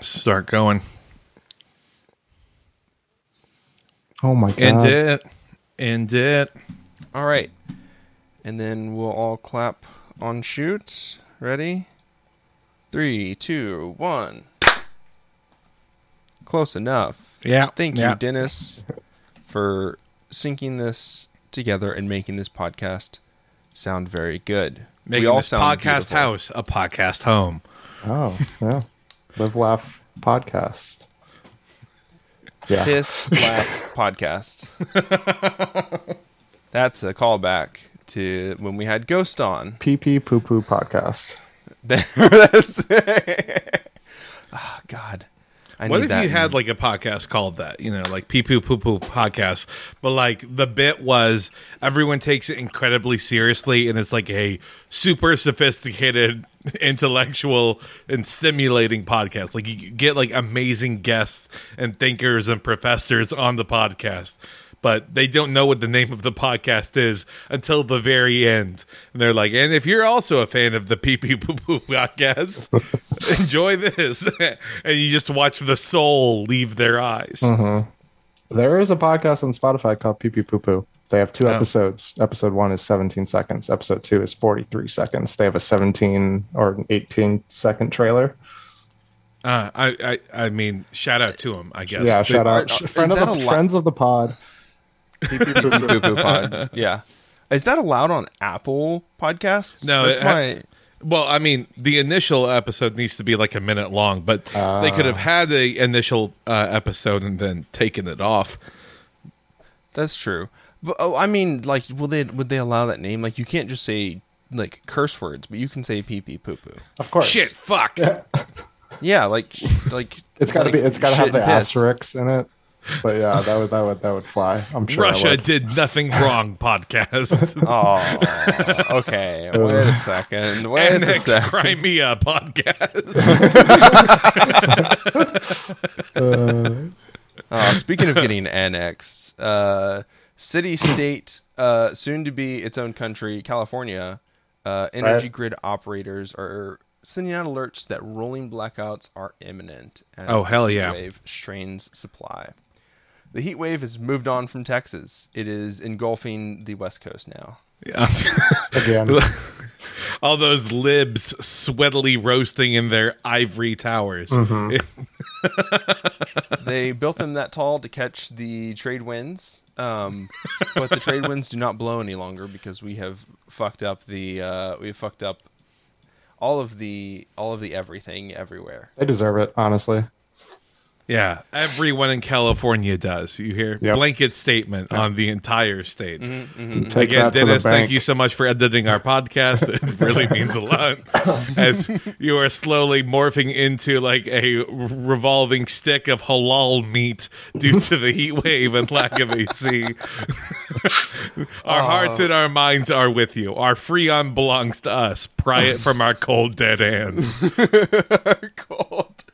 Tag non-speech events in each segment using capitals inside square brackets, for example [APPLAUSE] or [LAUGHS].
Start going. Oh my god. End it. End it. All right. And then we'll all clap on shoots. Ready? Three, two, one. Close enough. Yeah. Thank yeah. you, Dennis, for syncing this together and making this podcast sound very good. Making we all this sound podcast beautiful. house a podcast home. Oh, yeah. Live Laugh podcast. Yeah. Piss Laugh [LAUGHS] Podcast. [LAUGHS] That's a callback to when we had Ghost on. Pee pee poo poo podcast. [LAUGHS] That's oh, God. I What if you had like a podcast called that? You know, like pee poo poo poo podcast, but like the bit was everyone takes it incredibly seriously, and it's like a super sophisticated, [LAUGHS] intellectual, and stimulating podcast. Like you get like amazing guests and thinkers and professors on the podcast. But they don't know what the name of the podcast is until the very end. And they're like, and if you're also a fan of the Pee Pee Poo Poo podcast, [LAUGHS] enjoy this. [LAUGHS] and you just watch the soul leave their eyes. There is a podcast on Spotify called Pee Pee Poo Poo. They have two Oh. episodes. Episode one is 17 seconds. Episode two is 43 seconds. They have a 17 or 18 second trailer. Uh, I, I, I mean, shout out to him, I guess. yeah, They- shout out. friend of the, friends of the pod. Poo Poo Pod. Yeah. Is that allowed on Apple Podcasts? No, That's it- my. Well, I mean, the initial episode needs to be like a minute long, but they could have had the initial uh, episode and then taken it off. That's true. But oh, I mean, like, will they would they allow that name? Like, you can't just say like curse words, but you can say pee pee poo poo. Of course. Shit, fuck. Yeah, like like It's got to like be. It's got to have the asterisks in it. But yeah, that would that would that would fly. I'm sure. Russia would. did nothing [LAUGHS] wrong, podcast. Oh, okay. Wait a second. Wait a Annex second. Crimea podcast. [LAUGHS] Uh, speaking of getting annexed, uh, city state, uh, soon to be its own country, California, uh, energy Right. grid operators are sending out alerts that rolling blackouts are imminent. As Oh, the hell yeah. Wave strains supply. The heat wave has moved on from Texas. It is engulfing the West Coast now. Yeah. [LAUGHS] Again. [LAUGHS] All those libs sweatily roasting in their ivory towers. [LAUGHS] they built them that tall to catch the trade winds, um, but the trade winds do not blow any longer because we have fucked up the uh, we have fucked up all of the all of the everything everywhere. They deserve it, honestly. Yeah, everyone in California does. You hear Yep. blanket statement on the entire state. Mm-hmm, mm-hmm. Take Again, that to the Dennis, thank you so much for editing our podcast. It [LAUGHS] really means a lot. As you are slowly morphing into like a revolving stick of halal meat due to the heat wave and lack of AC. our hearts and our minds are with you. Our Freon belongs to us. Pry it from our cold, dead hands. [LAUGHS] cold.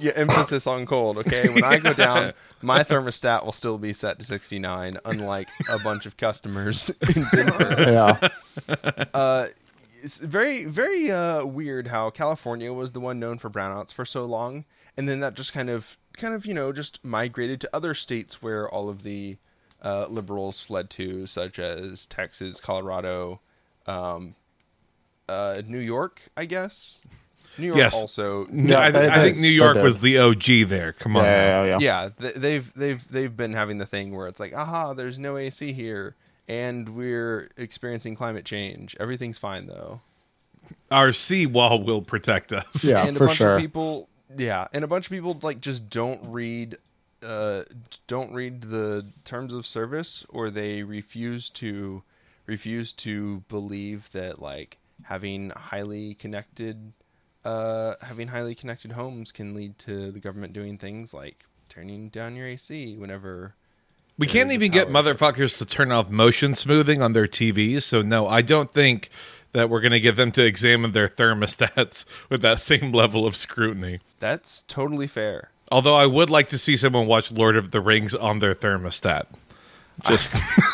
Yeah, emphasis on cold. Okay, when I go down, [LAUGHS] my thermostat will still be set to sixty nine, unlike a bunch of customers [LAUGHS] in Denver. Yeah. [LAUGHS] uh, it's very very uh, weird how California was the one known for brownouts for so long, and then that just kind of kind of you know just migrated to other states where all of the uh, liberals fled to, such as Texas, Colorado, um, uh, New York, I guess. New York Yes. also. No, I, they- I think New York they was the OG there. Come on. now. Yeah, yeah, yeah. yeah, th- they've they've they've been having the thing where it's like, aha, there's no AC here, and we're experiencing climate change. Everything's fine though. Our seawall will protect us. Yeah, and a for bunch sure. of people yeah and a bunch of people like just don't read uh don't read the terms of service or they refuse to refuse to believe that like having highly connected uh having highly connected homes can lead to the government doing things like turning down your AC whenever We can't even get motherfuckers to turn off motion smoothing on their TVs. So no, I don't think that we're going to get them to examine their thermostats [LAUGHS] with that same level of scrutiny. that's totally fair. Although I would like to see someone watch Lord of the Rings on their thermostat. [LAUGHS] Just [LAUGHS]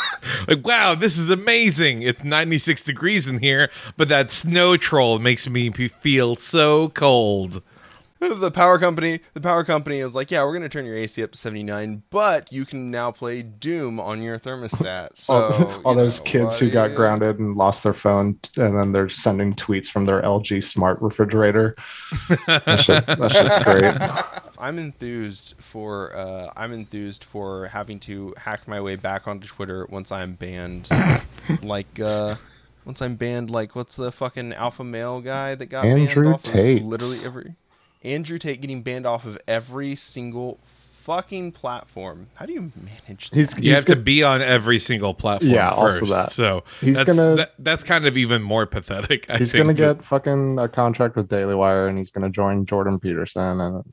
like, wow, this is amazing. It's 96 degrees in here, but that snow troll makes me feel so cold. the power company the power company is like yeah we're going to turn your ac up to 79 but you can now play doom on your thermostat [LAUGHS] so all, all those know, kids who got you- grounded and lost their phone, and then they're sending tweets from their LG smart refrigerator. [LAUGHS] that, shit, that shit's great. [LAUGHS] i'm enthused for uh i'm enthused for having to hack my way back onto twitter once i'm banned [LAUGHS] like uh once i'm banned like what's the fucking alpha male guy that got Andrew banned off Tate. of literally every andrew tate getting banned off of every single fucking platform how do you manage that? He's, You he's have to good- be on every single platform Yeah, first. also that. So He's that's, gonna- that, that's kind of even more pathetic. I He's gonna get fucking a contract with Daily Wire, and he's gonna join Jordan Peterson, and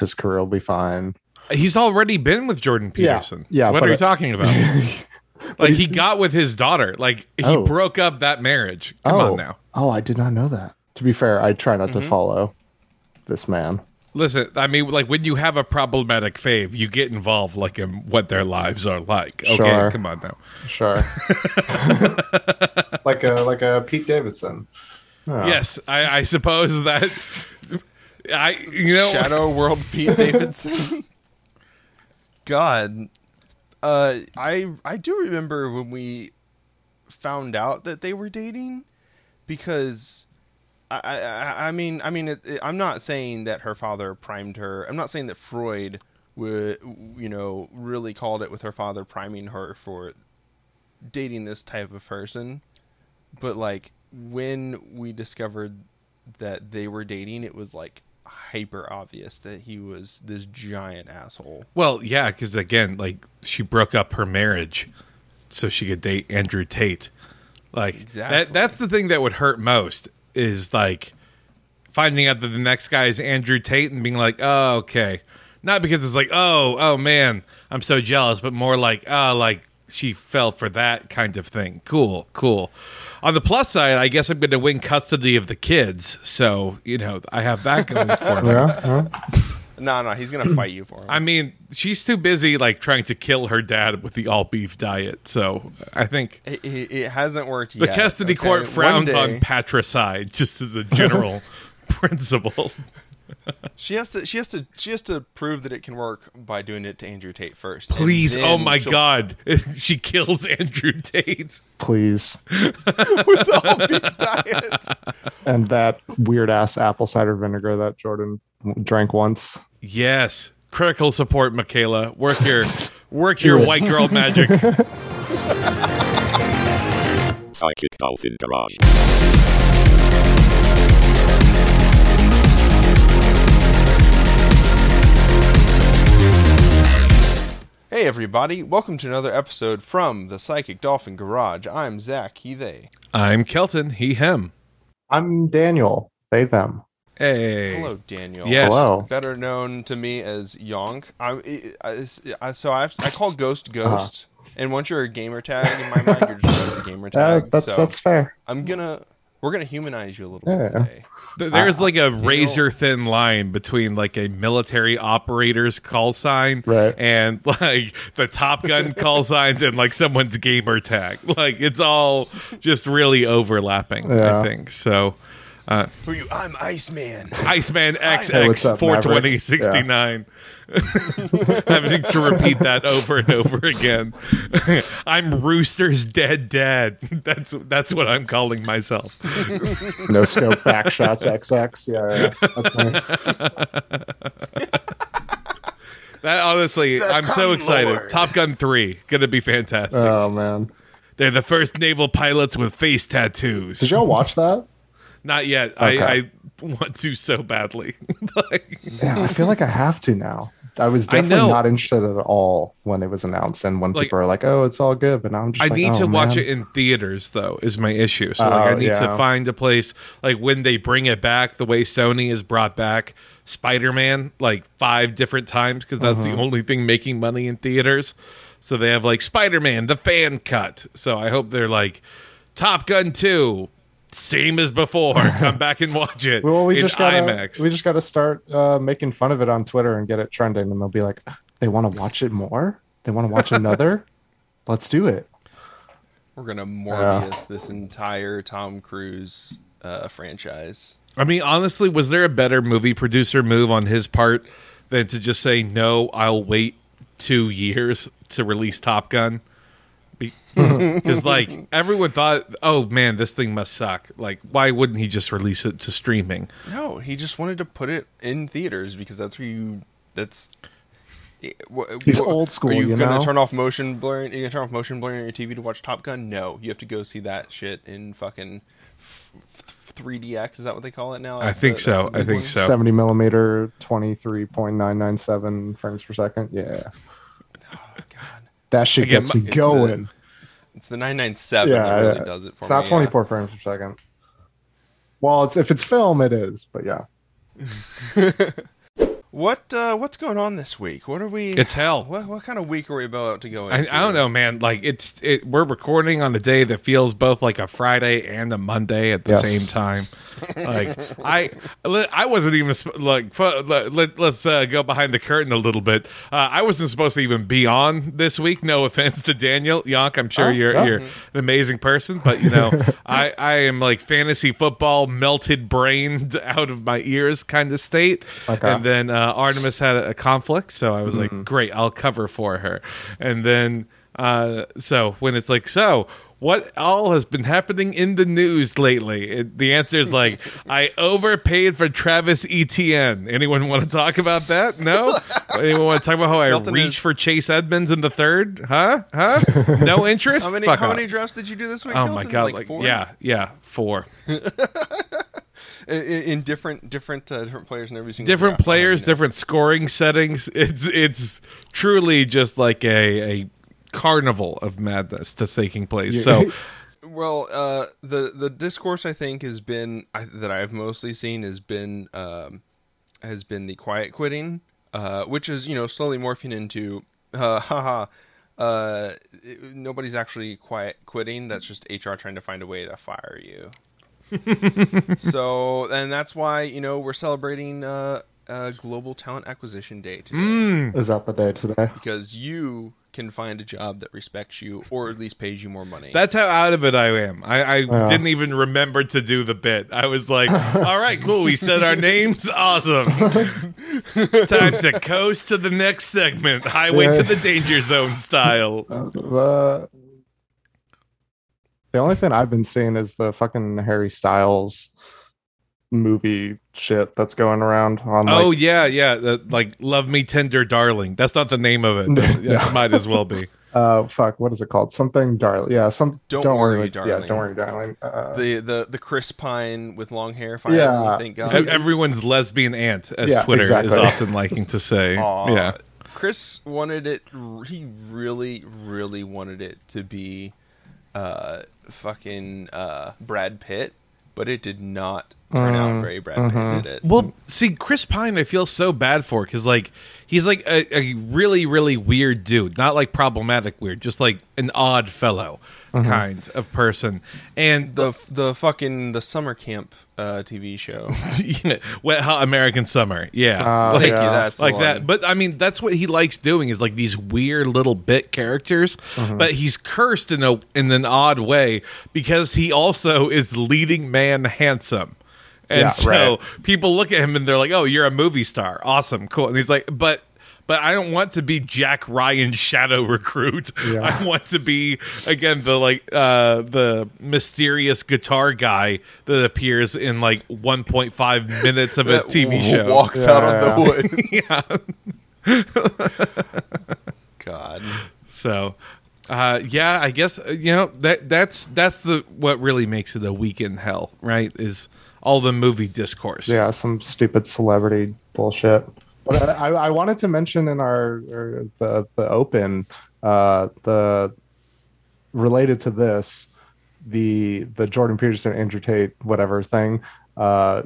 his career will be fine. He's already been with Jordan Peterson. yeah, What are you it- talking about? [LAUGHS] like he got with his daughter. Like he Oh. broke up that marriage. Come oh, on now. Oh, I did not know that. To be fair, I try not Mm-hmm. to follow this man. Listen, I mean, like when you have a problematic fave, you get involved like in what their lives are like. Okay, Sure. come on now. Sure. [LAUGHS] like a like a Pete Davidson. Oh. Yes, I, I suppose that I you know Shadow World Pete Davidson. [LAUGHS] God, uh, I I do remember when we found out that they were dating because I I, I mean I mean it, it- I'm not saying that her father primed her. I'm not saying that Freud would you know really called it with her father priming her for dating this type of person, but like when we discovered that they were dating, it was like hyper obvious that he was this giant asshole. Well, yeah, because again, like she broke up her marriage so she could date Andrew Tate. Like Exactly. that that's the thing that would hurt most is like finding out that the next guy is Andrew Tate and being like, "Oh, okay." Not because it's like, "Oh, oh man, I'm so jealous," but more like, "Oh, like she fell for that kind of thing." Cool, cool. On the plus side, I guess I'm going to win custody of the kids, so you know I have that going for me. [LAUGHS] Yeah. yeah. No, no, he's gonna fight you for him. I mean, she's too busy like trying to kill her dad with the all beef diet. So I think it, it, it hasn't worked the yet. The custody okay? court frowns day, on patricide just as a general [LAUGHS] principle. She has to. She has to. She has to prove that it can work by doing it to Andrew Tate first. Please, oh my she'll- god, [LAUGHS] she kills Andrew Tate. Please. [LAUGHS] with the all beef diet. And that weird ass apple cider vinegar that Jordan drank once. Yes, critical support, Mikhaila. Work your work your white girl magic. [LAUGHS] Psychic Dolphin Garage. Hey everybody, welcome to another episode from the Psychic Dolphin Garage. I'm Zach. He they. I'm Kelton. He him. I'm Daniel. They them. Hey. Hello, Daniel. Yes. Hello. Better known to me as Yonk. I, I, I so I've, I call Ghost Ghost, and once you're a gamer tag in my mind, you're just a [LAUGHS] gamer Uh, tag. that's so that's fair. I'm gonna we're gonna humanize you a little Yeah. bit today. Th- There's like a razor thin line between like a military operator's call sign Right. and [LAUGHS] like the Top Gun [LAUGHS] call signs and like someone's gamer tag. Like it's all just really overlapping, Yeah. I think. So Who are you? I'm Iceman. Iceman Hey, what's XX up, 420 69. [LAUGHS] Having to repeat that over and over again. [LAUGHS] I'm Rooster's dead dad. [LAUGHS] That's that's what I'm calling myself. No scope back shots XX. Yeah, yeah. That's me. That honestly, I'm so excited. Lord. Top Gun 3 gonna be fantastic. Oh man. They're the first naval pilots with face tattoos. Did y'all watch that? Not yet. Okay. I, I want to so badly. [LAUGHS] Like, Yeah, I feel like I have to now. I was [LAUGHS] definitely know. not interested at all when it was announced, and when Like- people are like, "Oh, it's all good," but now I'm just I like, need oh, to watch it in theaters though. Is my issue. So like, I Oh, need to find a place like when they bring it back, the way Sony has brought back Spider-Man like five different times because that's Mm-hmm. the only thing making money in theaters. So they have like Spider-Man, the fan cut. So I hope they're like Top Gun two, same as before. [LAUGHS] Come back and watch it Well, we in just gotta IMAX. we just gotta start uh, making fun of it on Twitter and get it trending, and they'll be like, "They want to watch it more. They want to watch another. [LAUGHS] Let's do it." We're gonna Morbius this entire Tom Cruise uh, franchise. I mean, honestly, was there a better movie producer move on his part than to just say, no, I'll wait two years to release Top Gun? [LAUGHS] Because, like, everyone thought, oh man, this thing must suck. Like, why wouldn't he just release it to streaming? No, he just wanted to put it in theaters because that's where you. That's. Eh, wh- He's wh- old school, Are you, you gonna know? turn off motion blurring? Are you gonna turn off motion blurring on your TV to watch Top Gun? No, you have to go see that shit in fucking three DX. Is that what they call it now? I That's think the- so. the I think one? so. 70 millimeter, 23.997 frames per second. Yeah. Oh, God, That shit Again, gets my- me it's going. It's the nine nine seven Yeah, that really yeah. does it for It's me. not yeah. 24 frames per second. Well, it's if it's film, it is, but yeah. [LAUGHS] What uh, what's going on this week? What are we? It's hell. What what kind of week are we about to go I, into? I don't know, man. Like it's it, we're recording on a day that feels both like a Friday and a Monday at the Yes. same time. Like [LAUGHS] I, I wasn't even like let, let, us uh, go behind the curtain a little bit. Uh, I wasn't supposed to even be on this week. No offense to Daniel Yonk. I'm sure Oh, you're yeah. you're an amazing person, but you know [LAUGHS] I I am like fantasy football melted brained [LAUGHS] out of my ears kind of state. Okay. And then uh, Artemis had a, a conflict, so I was Mm-hmm. like, great, I'll cover for her. And then, uh, so when it's like, so what all has been happening in the news lately? It, the answer is like, [LAUGHS] I overpaid for Travis Etienne. Anyone want to talk about that? No. Anyone want to talk about how I reached is- for Chase Edmonds in the third? Huh? Huh? No [LAUGHS] interest. How many Fuck how off. many drafts did you do this week? Oh my god! Like, Like, four? yeah, yeah, four. [LAUGHS] in, in different different uh, different players and every single different draft. players, different scoring settings. It's it's truly just like a a carnival of madness that's taking place. So [LAUGHS] Well, uh, the the discourse I think has been I, that I've mostly seen has been um, has been the quiet quitting, uh, which is you know slowly morphing into uh, [LAUGHS] haha. Uh, it- nobody's actually quiet quitting. That's just HR trying to find a way to fire you. So, and that's why you know we're celebrating uh, uh, Global Talent Acquisition Day today mm, Is that the day today? because you can find a job that respects you or at least pays you more money. that's how out of it I am. I, I Yeah. didn't even remember to do the bit. I was like, [LAUGHS] all right, cool. We said our names. Awesome. [LAUGHS] Time to coast to the next segment. Highway Yeah. to the danger zone style. The the only thing I've been seeing is the fucking Harry Styles movie shit that's going around on like oh yeah, yeah. The, like "Love Me Tender, Darling." That's not the name of it. [LAUGHS] but yeah, it might as well be. [LAUGHS] uh fuck what is it called something darling yeah some Don't don't, Worry, worry, Darling. yeah don't worry darling uh, the the the Chris Pine with long hair. Finally, Yeah. thank God. Everyone's lesbian aunt, as Yeah, Twitter is often liking to say. [LAUGHS] Aw. Yeah. Chris wanted it. He really, really wanted it to be, uh, fucking uh, Brad Pitt, but it did not turn out very Brad Pitt did it. Well, see, Chris Pine, I feel so bad for because, like, he's like a, a really, really weird dude. Not like problematic weird, just like an odd fellow kind of person. And the The the fucking the summer camp uh, TV show. [LAUGHS] Wet Hot American Summer, yeah, Uh, like Yeah. That's like one. that. But I mean, that's what he likes doing is like these weird little bit characters. But he's cursed in a in an odd way because he also is leading man handsome. And Yeah, so right. people look at him and they're like, "Oh, you're a movie star, awesome, cool." And he's like, "But." But I don't want to be Jack Ryan's shadow [LAUGHS] recruit. Yeah. I want to be again the like uh the mysterious guitar guy that appears in like 1.5 minutes of a TV show. walks Yeah, out of the yeah. woods. [LAUGHS] [LAUGHS] God. So, uh, yeah, I guess uh, you know that that's that's the what really makes it a week in hell, right? Is all the movie discourse. yeah some stupid celebrity bullshit but I, I wanted to mention in our, the the open uh the related to this the the jordan peterson andrew tate whatever thing uh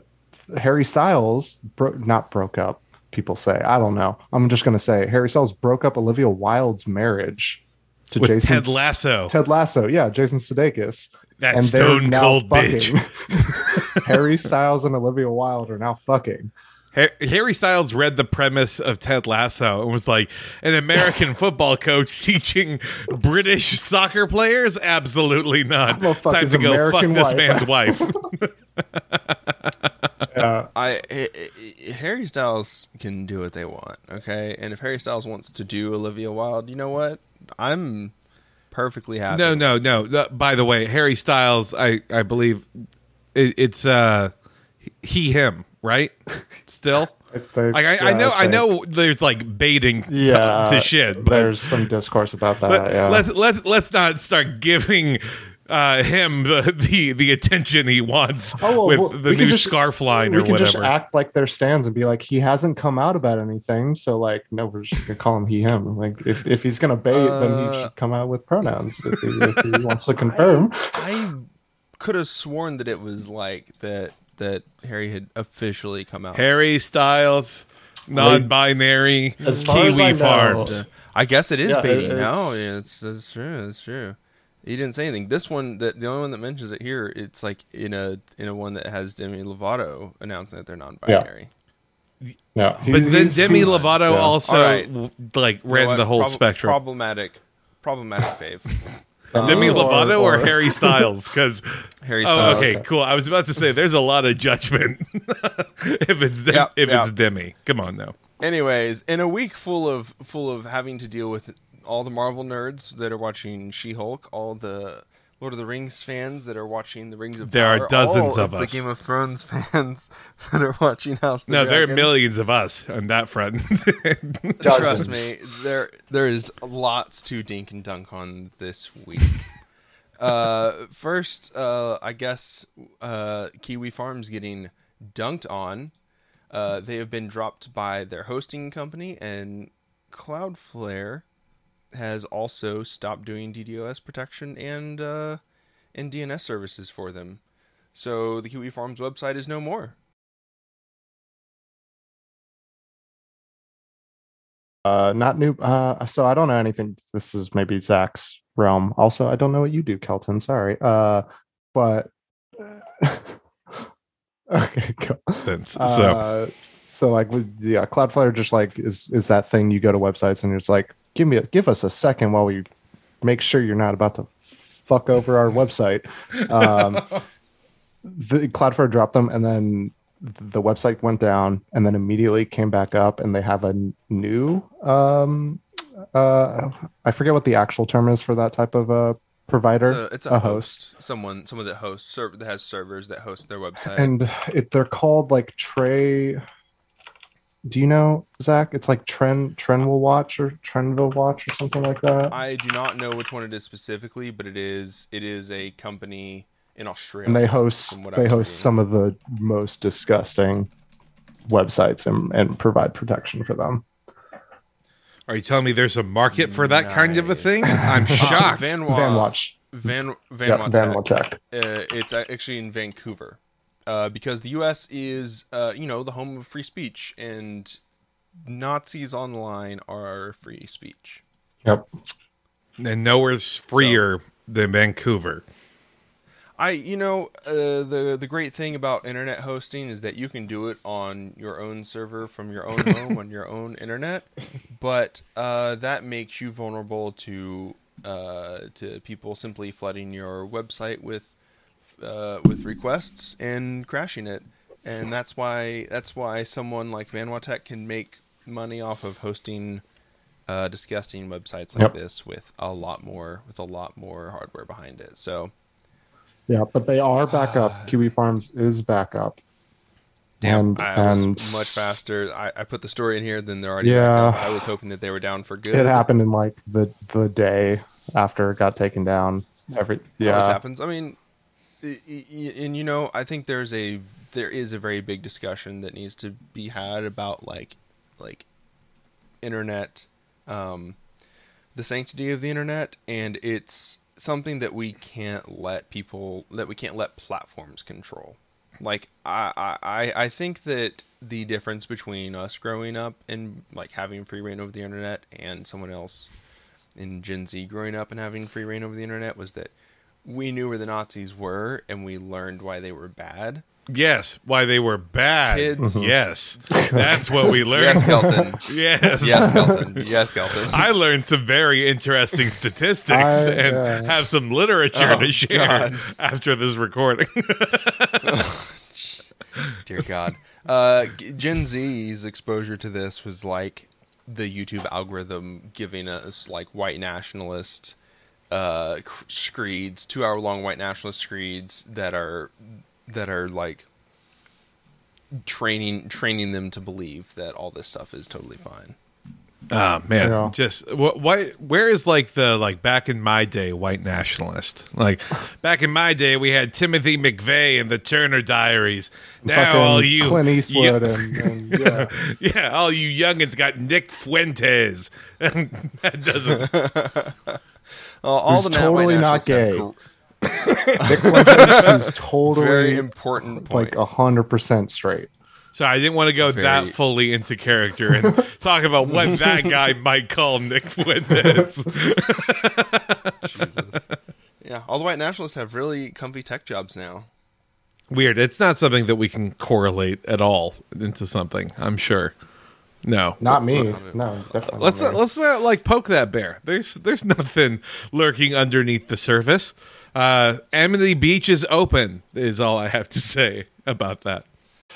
harry styles bro- not broke up people say. I don't know. I'm just going to say harry styles broke up olivia wilde's marriage to with jason Ted Lasso, ted lasso. Yeah jason sudeikis. That and stone cold bitch. fucking. [LAUGHS] harry styles and olivia wilde are now fucking Harry Styles read the premise of Ted Lasso and was like, "An American [LAUGHS] football coach teaching British soccer players? Absolutely not. Fuck Time to go American fuck this wife." man's wife." [LAUGHS] [LAUGHS] Yeah. I, I, I- Harry Styles can do what they want, okay? And if Harry Styles wants to do Olivia Wilde, you know what? I'm perfectly happy. No, no, no. The- by the way, Harry Styles, I I believe it, it's uh he him, right? Still, I think- like I, I know I think- know there's like baiting to- Yeah, to, shit, but there's some discourse about that. let, yeah. let's let's let's not start giving uh him the the, the attention he wants Oh, well, with well, the we can new just- scarf line we or can whatever. just act like they're stands and be like, he hasn't come out about anything, so like, no, we're just gonna call him he him. Like, if, if he's gonna bait, then he Uh, should come out with pronouns if he, if he wants to confirm. I could have sworn that it was like that that Harry had officially come out. Harry Styles, non-binary, As far as I Kiwi know- Farms. I guess it is Yeah, baiting. it- no, it's- yeah, it's that's true. That's true. He didn't say anything. This one, that the only one that mentions it here, it's like in a in a one that has Demi Lovato announcing that they're non-binary. Yeah, But then Demi Lovato yeah. also All right. w- like You know ran the whole Prob- spectrum. Problematic, problematic fave. Demi oh, Lovato or, or- Harry Styles? Because [LAUGHS] Harry oh, okay, cool. I was about to say there's a lot of judgment [LAUGHS] if it's Dem- Yeah, if yeah. it's Demi. Come on now. Anyways, in a week full of full of having to deal with all the Marvel nerds that are watching She-Hulk, all the Lord of the Rings fans that are watching the Rings of There are dozens all of the us. Game of Thrones [LAUGHS] fans that are watching House. of the No, there are millions of us on that front. [LAUGHS] Trust me, there there is lots to dink and dunk on this week. [LAUGHS] uh, first, uh, I guess uh, Kiwi Farms getting dunked on. Uh, they have been dropped by their hosting company, and Cloudflare has also stopped doing DDoS protection and uh, and DNS services for them. So the Kiwi Farms website is no more. Uh, not new. Uh, so I don't know anything. This is maybe Zach's realm. Also, I don't know what you do, Kelton. Sorry. Uh, but [LAUGHS] okay, cool. Then- so Uh, so like with yeah, Cloudflare just like is is that thing you go to websites and it's like give me a, give us a second while we make sure you're not about to fuck over our website. Um, [LAUGHS] the Cloudflare dropped them and then the website went down and then immediately came back up and they have a new um uh I forget what the actual term is for that type of uh provider It's a, it's a, a host. someone someone that hosts server that has servers that host their website. and it, they're called like Trey. Do you know Zach? It's like Trend Trend will watch or Trend will watch or something like that. I do not know which one it is specifically, but it is it is a company in Australia. and they host from what I they host reading. some of the most disgusting websites and, and provide protection for them. are you telling me there's a market for that kind of a thing? [LAUGHS] I'm shocked. Van Wa- Van Watch, Van Van yeah, Wa Van Tech. Tech. Uh, it's actually in Vancouver, uh, because the U.S. is uh, you know the home of free speech, and Nazis online are free speech. Yep. and nowhere's freer than Vancouver. I, you know, uh, the the great thing about internet hosting is that you can do it on your own server from your own home [LAUGHS] on your own internet, but uh, that makes you vulnerable to uh, to people simply flooding your website with uh, with requests and crashing it, and that's why that's why someone like VanWaTech can make money off of hosting uh, disgusting websites like Yep. this with a lot more with a lot more hardware behind it. So. Yeah, but they are back up. [SIGHS] Kiwi Farms is back up. Damn, And- I was much faster. I, I put the story in here than they're already. Yeah. back up. I was hoping that they were down for good. It happened in like the the day after it got taken down. Every It always yeah, happens. I mean, and you know, I think there's a there is a very big discussion that needs to be had about like like internet, um, the sanctity of the internet, and it's something that we can't let people that we can't let platforms control. Like I, I, I- think that the difference between us growing up and like having free reign over the internet and someone else in Gen Z growing up and having free reign over the internet was that we knew where the Nazis were and we learned why they were bad. Yes, why they were bad. Kids. [LAUGHS] Yes, that's what we learned. Yes. Kelton. [LAUGHS] Yes, yes, Kelton. Yes, Kelton. I learned some very interesting statistics I, and uh, have some literature Oh, to share God. after this recording. Dear [LAUGHS] Dear God. Uh, Gen Z's exposure to this was like the YouTube algorithm giving us like white nationalist uh, screeds, two hour long white nationalist screeds that are that are like training training them to believe that all this stuff is totally fine. Oh man, Yeah. just what? Why? Where is like the like back in my day white nationalist? Like back in my day, we had Timothy McVeigh and the Turner Diaries. Now Fucking all you Clint Eastwood you- and, and yeah. [LAUGHS] yeah, all you youngins got Nick Fuentes. [LAUGHS] that doesn't. [LAUGHS] Uh, all Who's the na- totally not gay. gr- [LAUGHS] Nick Fuentes is [LAUGHS] totally very important point. like a hundred percent straight. So I didn't want to go Very- that fully into character and [LAUGHS] talk about what that guy might call Nick Fuentes. Jesus. Yeah, all the white nationalists have really comfy tech jobs now. Weird. It's not something that we can correlate at all into something. I'm sure. No. Not me. No, definitely. Let's not not, me. let's not like poke that bear. There's there's nothing lurking underneath the surface. Uh, Amity Beach is open. Is all I have to [LAUGHS] say about that.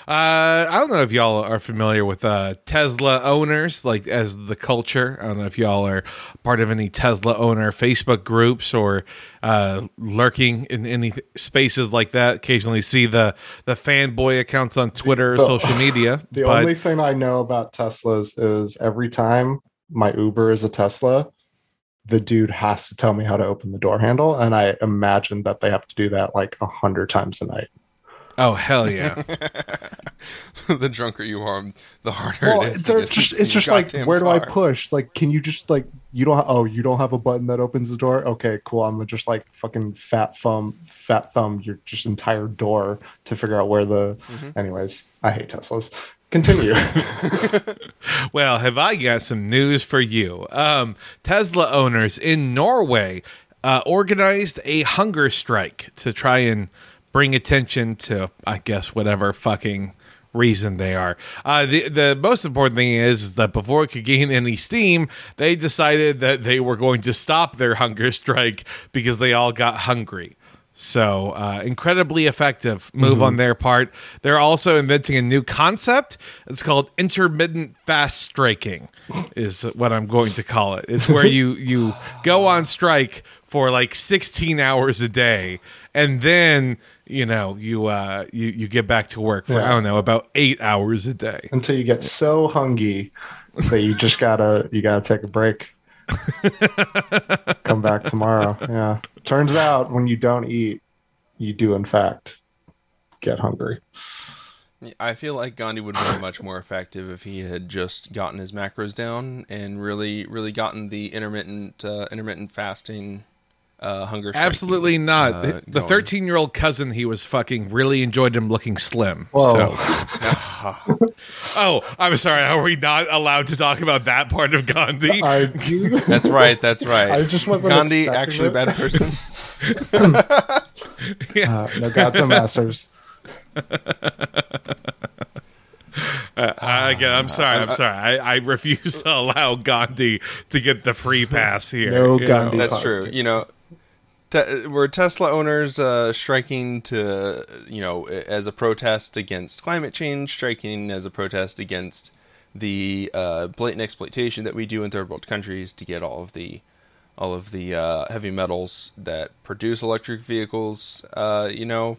Uh, I don't know if y'all are familiar with uh, Tesla owners, like as the culture. I don't know if y'all are part of any Tesla owner Facebook groups or uh, lurking in any spaces like that. Occasionally see the the fanboy accounts on Twitter or The- social media. [LAUGHS] The but only thing I know about Teslas is every time my Uber is a Tesla, the dude has to tell me how to open the door handle, and I imagine that they have to do that like a hundred times a night. Oh hell yeah. [LAUGHS] the drunker you are, the harder Well, it is. to get just, it's just like, goddamn where do I push? Like, can you just like, you don't, oh, you don't have a button that opens the door? Okay, cool. I'm gonna just like fucking fat thumb, fat thumb your just entire door to figure out where the. Mm-hmm. Anyways, I hate Teslas. Continue. [LAUGHS] [LAUGHS] Well, have I got some news for you? Um, Tesla owners in Norway uh, organized a hunger strike to try and bring attention to, I guess, whatever fucking reason they are. Uh, the the most important thing is, is that before it could gain any steam, they decided that they were going to stop their hunger [LAUGHS] strike because they all got hungry. So uh, incredibly effective move on their part. They're also inventing a new concept. It's called intermittent fast striking, is what I'm going to call it. It's where [LAUGHS] you you go on strike for like 16 hours a day, and then you know you uh, you you get back to work for I don't know about eight hours a day. Until you get so hungry that you just gotta, you gotta take a break. Come back tomorrow. Yeah. Turns out when you don't eat, you do in fact get hungry. I feel like Gandhi would have been much more effective if he had just gotten his macros down and really, really gotten the intermittent, uh, intermittent fasting, uh, hunger. striking, Absolutely not. uh, the 13 year old cousin he was fucking really enjoyed him looking slim. Whoa. So. [LAUGHS] [LAUGHS] Oh, I'm sorry. Are we not allowed to talk about that part of Gandhi? I, [LAUGHS] That's right. That's right. I just wasn't Gandhi expecting actually a bad person. uh, no gods and masters. Uh, again, I'm sorry. I'm sorry. I, I refuse to allow Gandhi to get the free pass here. No Gandhi. know? That's true. You know, te- were Tesla owners uh, striking to, you know, as a protest against climate change, striking as a protest against the uh, blatant exploitation that we do in third world countries to get all of the all of the uh, heavy metals that produce electric vehicles. Uh, you know,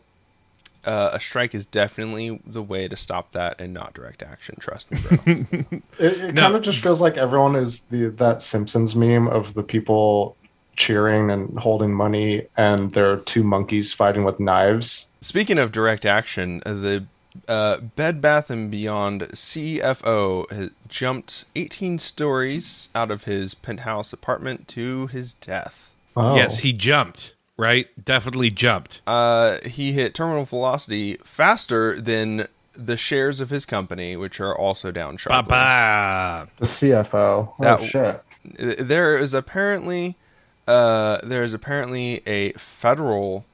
uh, a strike is definitely the way to stop that and not direct action. Trust me, bro. [LAUGHS] It, it No. kind of just feels like everyone is the that Simpsons meme of the people cheering and holding money, and there are two monkeys fighting with knives. Speaking of direct action, uh, the uh, Bed Bath and Beyond CFO has jumped 18 stories out of his penthouse apartment to his death. Oh, Yes, he jumped, right? Definitely jumped. Uh, he hit terminal velocity faster than the shares of his company, which are also down Ba sharply. ba. the CFO. Oh That- shit! There is apparently, uh, there is apparently a federal,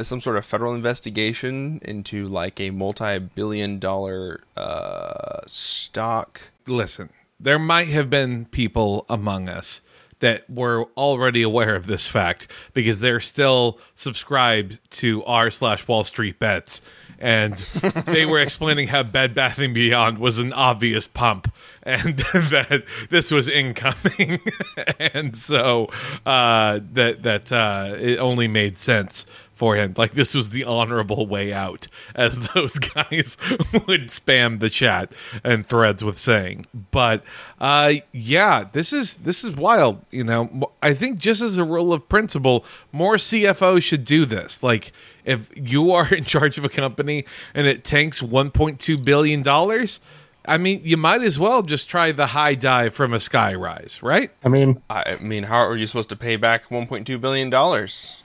some sort of federal investigation into like a multi-billion-dollar uh, stock. Listen, there might have been people among us that were already aware of this fact because they're still subscribed to r slash Wall Street Bets and they were explaining how Bed Bath and Beyond was an obvious pump, and [LAUGHS] that this was incoming, [LAUGHS] and so uh, that that uh, it only made sense for him. Like this was the honorable way out, as [LAUGHS] those guys would spam the chat and threads with saying. But uh, yeah, this is this is wild. You know, I think just as a rule of principle, more CFOs should do this. Like if you are [LAUGHS] in charge of a company and it tanks 1.2 billion dollars. I mean, you might as well just try the high dive from a sky rise, right? I mean, I mean, how are you supposed to pay back 1.2 billion dollars?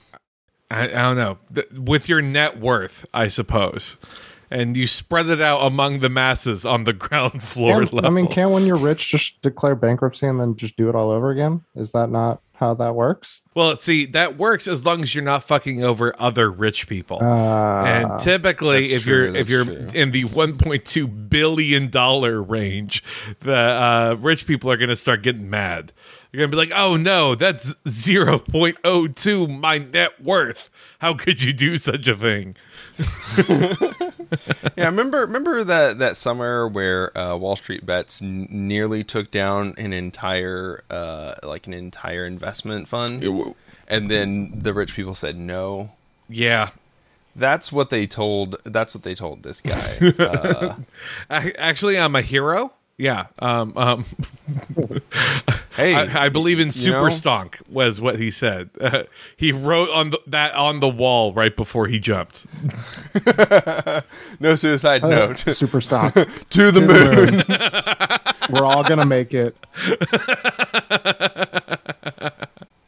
I, I don't know. Th- with your net worth, I suppose. And you spread it out among the masses on the [LAUGHS] ground floor can't- level. I mean, can't when you're rich just declare bankruptcy and then just do it all over again? Is that not how that works? well, see, that works as long as you're not fucking over other rich people. Uh, and typically, That's if true, you're if that's you're true. in the 1.2 billion dollar range, the uh, rich people are going to start getting mad. They're going to be like, "Oh no, that's 0.02 my net worth. How could you do such a thing?" [LAUGHS] yeah, remember remember that that summer where uh, Wall Street Bets n- nearly took down an entire uh, like an entire investment fund, and then the rich people said no. Yeah, That's what they told. That's what they told this guy. [LAUGHS] Uh, actually, I'm a hero. Yeah. Um, um, [LAUGHS] hey, I, I believe in you super know? stonk was what he said. Uh, [LAUGHS] he wrote on the, that on the wall right before he jumped. [LAUGHS] no suicide uh, note super stock. to the moon. We're all gonna make it.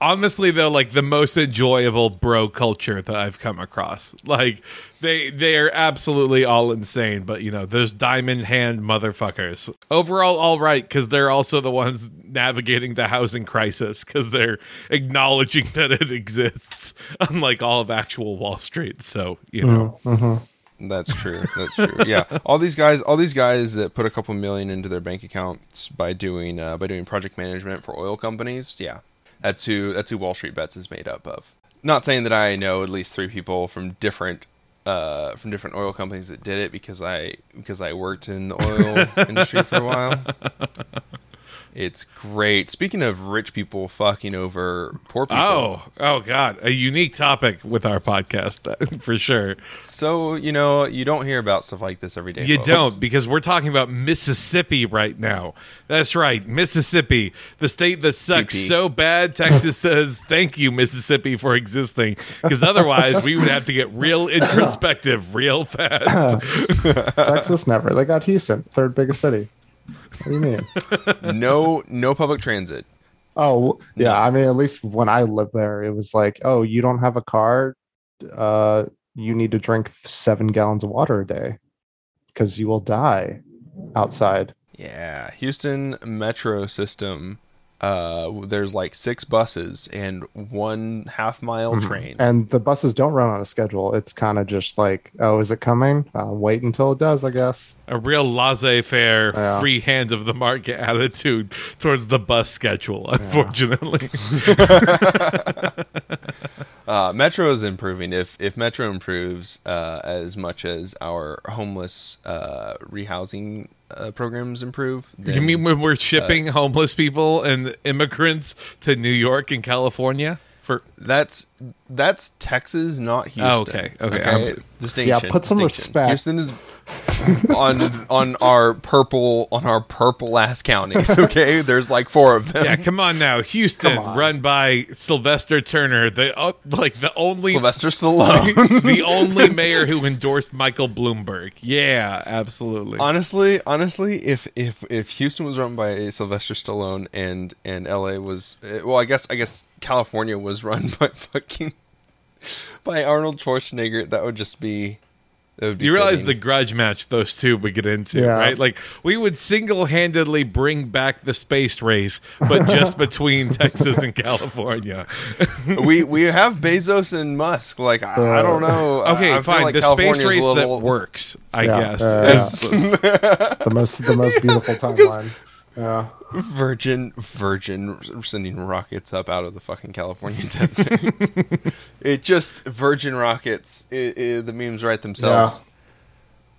Honestly, though, like the most enjoyable bro culture that I've come across. Like they they are absolutely all insane, but you know those diamond hand motherfuckers. Overall, all right because they're also the ones navigating the housing crisis because they're acknowledging [LAUGHS] that it exists, unlike all of actual Wall Street. So you know. That's true. That's true. [LAUGHS] Yeah, all these guys, all these guys that put a couple million into their bank accounts by doing uh, by doing project management for oil companies. Yeah, that's who that's who Wall Street Bets is made up of. Not saying that I know at least three people from different uh, from different oil companies that did it because I because I worked in the oil [LAUGHS] industry for a while. It's great. Speaking of rich people fucking over poor people. Oh, oh God! A unique topic with our podcast, [LAUGHS] for sure. So, you know, you don't hear about stuff like this every day. You folks. don't because we're talking about Mississippi right now. That's right, Mississippi, the state that sucks PP. so bad. Texas [LAUGHS] says thank you, Mississippi, for existing, because otherwise we would have to get real introspective real fast. [LAUGHS] Texas never. They got Houston, third biggest city. What do you mean? [LAUGHS] no no public transit. Oh, yeah. I mean, at least when I lived there, it was like, oh, you don't have a car. Uh, you need to drink seven gallons of water a day because you will die outside. Yeah, Houston metro system. Uh, there's like six buses and one half mile train. And the buses don't run on a schedule. It's kind of just like, oh, is it coming? I'll wait until it does, I guess. A real laissez-faire, Yeah. free hand of the market attitude towards the bus schedule. Unfortunately, [LAUGHS] Uh, Metro is improving. If if Metro improves uh, as much as our homeless uh, rehousing uh, programs improve, then, you mean when we're shipping Uh, homeless people and immigrants to New York and California for that's that's Texas, not Houston. Oh, okay, okay, I'm- Distinction. Yeah, put some distinction. respect. Houston is [LAUGHS] on on our purple on our purple ass counties. [LAUGHS] Okay, there's like four of them. Yeah, come on now, Houston, on. run by Sylvester Turner, the uh, like the only Sylvester Stallone. [LAUGHS] the only mayor who endorsed Michael Bloomberg. Yeah, absolutely. honestly, honestly, if if if Houston was run by Sylvester Stallone and and LA was eh, well, I guess I guess California was run by fucking [LAUGHS] by Arnold Schwarzenegger, that would just be. That would be you realize the grudge match those two would get into, Yeah. right? Like we would single-handedly bring back the space race, but just [LAUGHS] between Texas and California. [LAUGHS] we we have Bezos and Musk. Like I, I uh, don't know. Okay, I fine. like the California's space race little- that works, I Yeah, guess. yeah, The most, the most beautiful timeline. Yeah. Virgin Virgin sending rockets up out of the fucking California [LAUGHS] desert. it just Virgin rockets. It, it, the memes write themselves.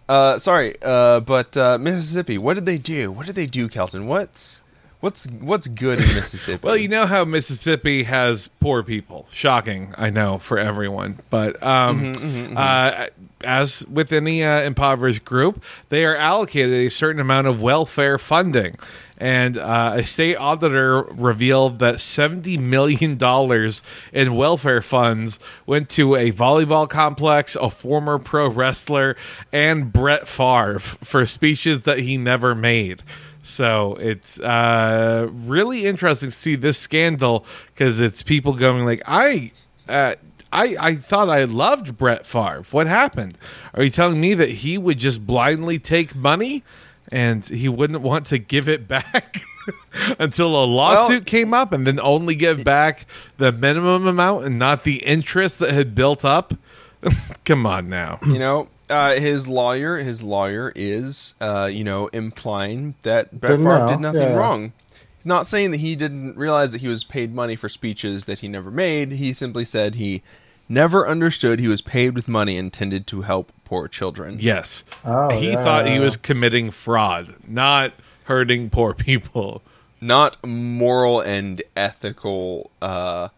Uh, sorry, uh, but uh, Mississippi. What did they do? What did they do, Kelton? What's what's what's good in Mississippi? Well, you know how Mississippi has poor people. Shocking, I know for everyone, but um, Uh, as with any uh, impoverished group, they are allocated a certain amount of welfare funding. And uh, a state auditor revealed that seventy million dollars in welfare funds went to a volleyball complex, a former pro wrestler, and Brett Favre for speeches that he never made. So it's uh, really interesting to see this scandal because it's people going like, I, uh, I, I thought I loved Brett Favre. What happened? Are you telling me that he would just blindly take money and he wouldn't want to give it back [LAUGHS] until a lawsuit came up and then only give back the minimum amount and not the interest that had built up? [LAUGHS] Come on now. you know, uh, his lawyer, his lawyer is, uh, you know, implying that Brett Didn't Favre know, did nothing yeah. wrong. He's not saying that he didn't realize that he was paid money for speeches that he never made. He simply said he never understood he was paid with money intended to help poor children. Yes. Oh, he yeah. thought he was committing fraud, not hurting poor people. not moral and ethical. Uh,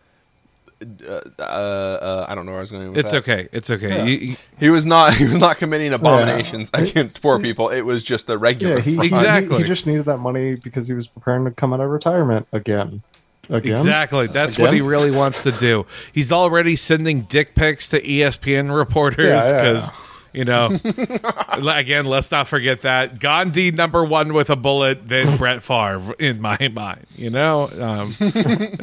uh, uh, uh, I don't know where I was going. With It's that. okay. It's okay. Yeah. You- you- He was not. [LAUGHS] He was not committing abominations against poor people. It was just the regular. Yeah, he, fine. he- Exactly. He, just needed that money because he was preparing to come out of retirement again. Again. Exactly. That's what he really wants to do. He's already sending dick pics to ESPN reporters Yeah, yeah. You know, [LAUGHS] again, let's not forget that Gandhi number one with a bullet, then [LAUGHS] Brett Favre in my mind. You know, um,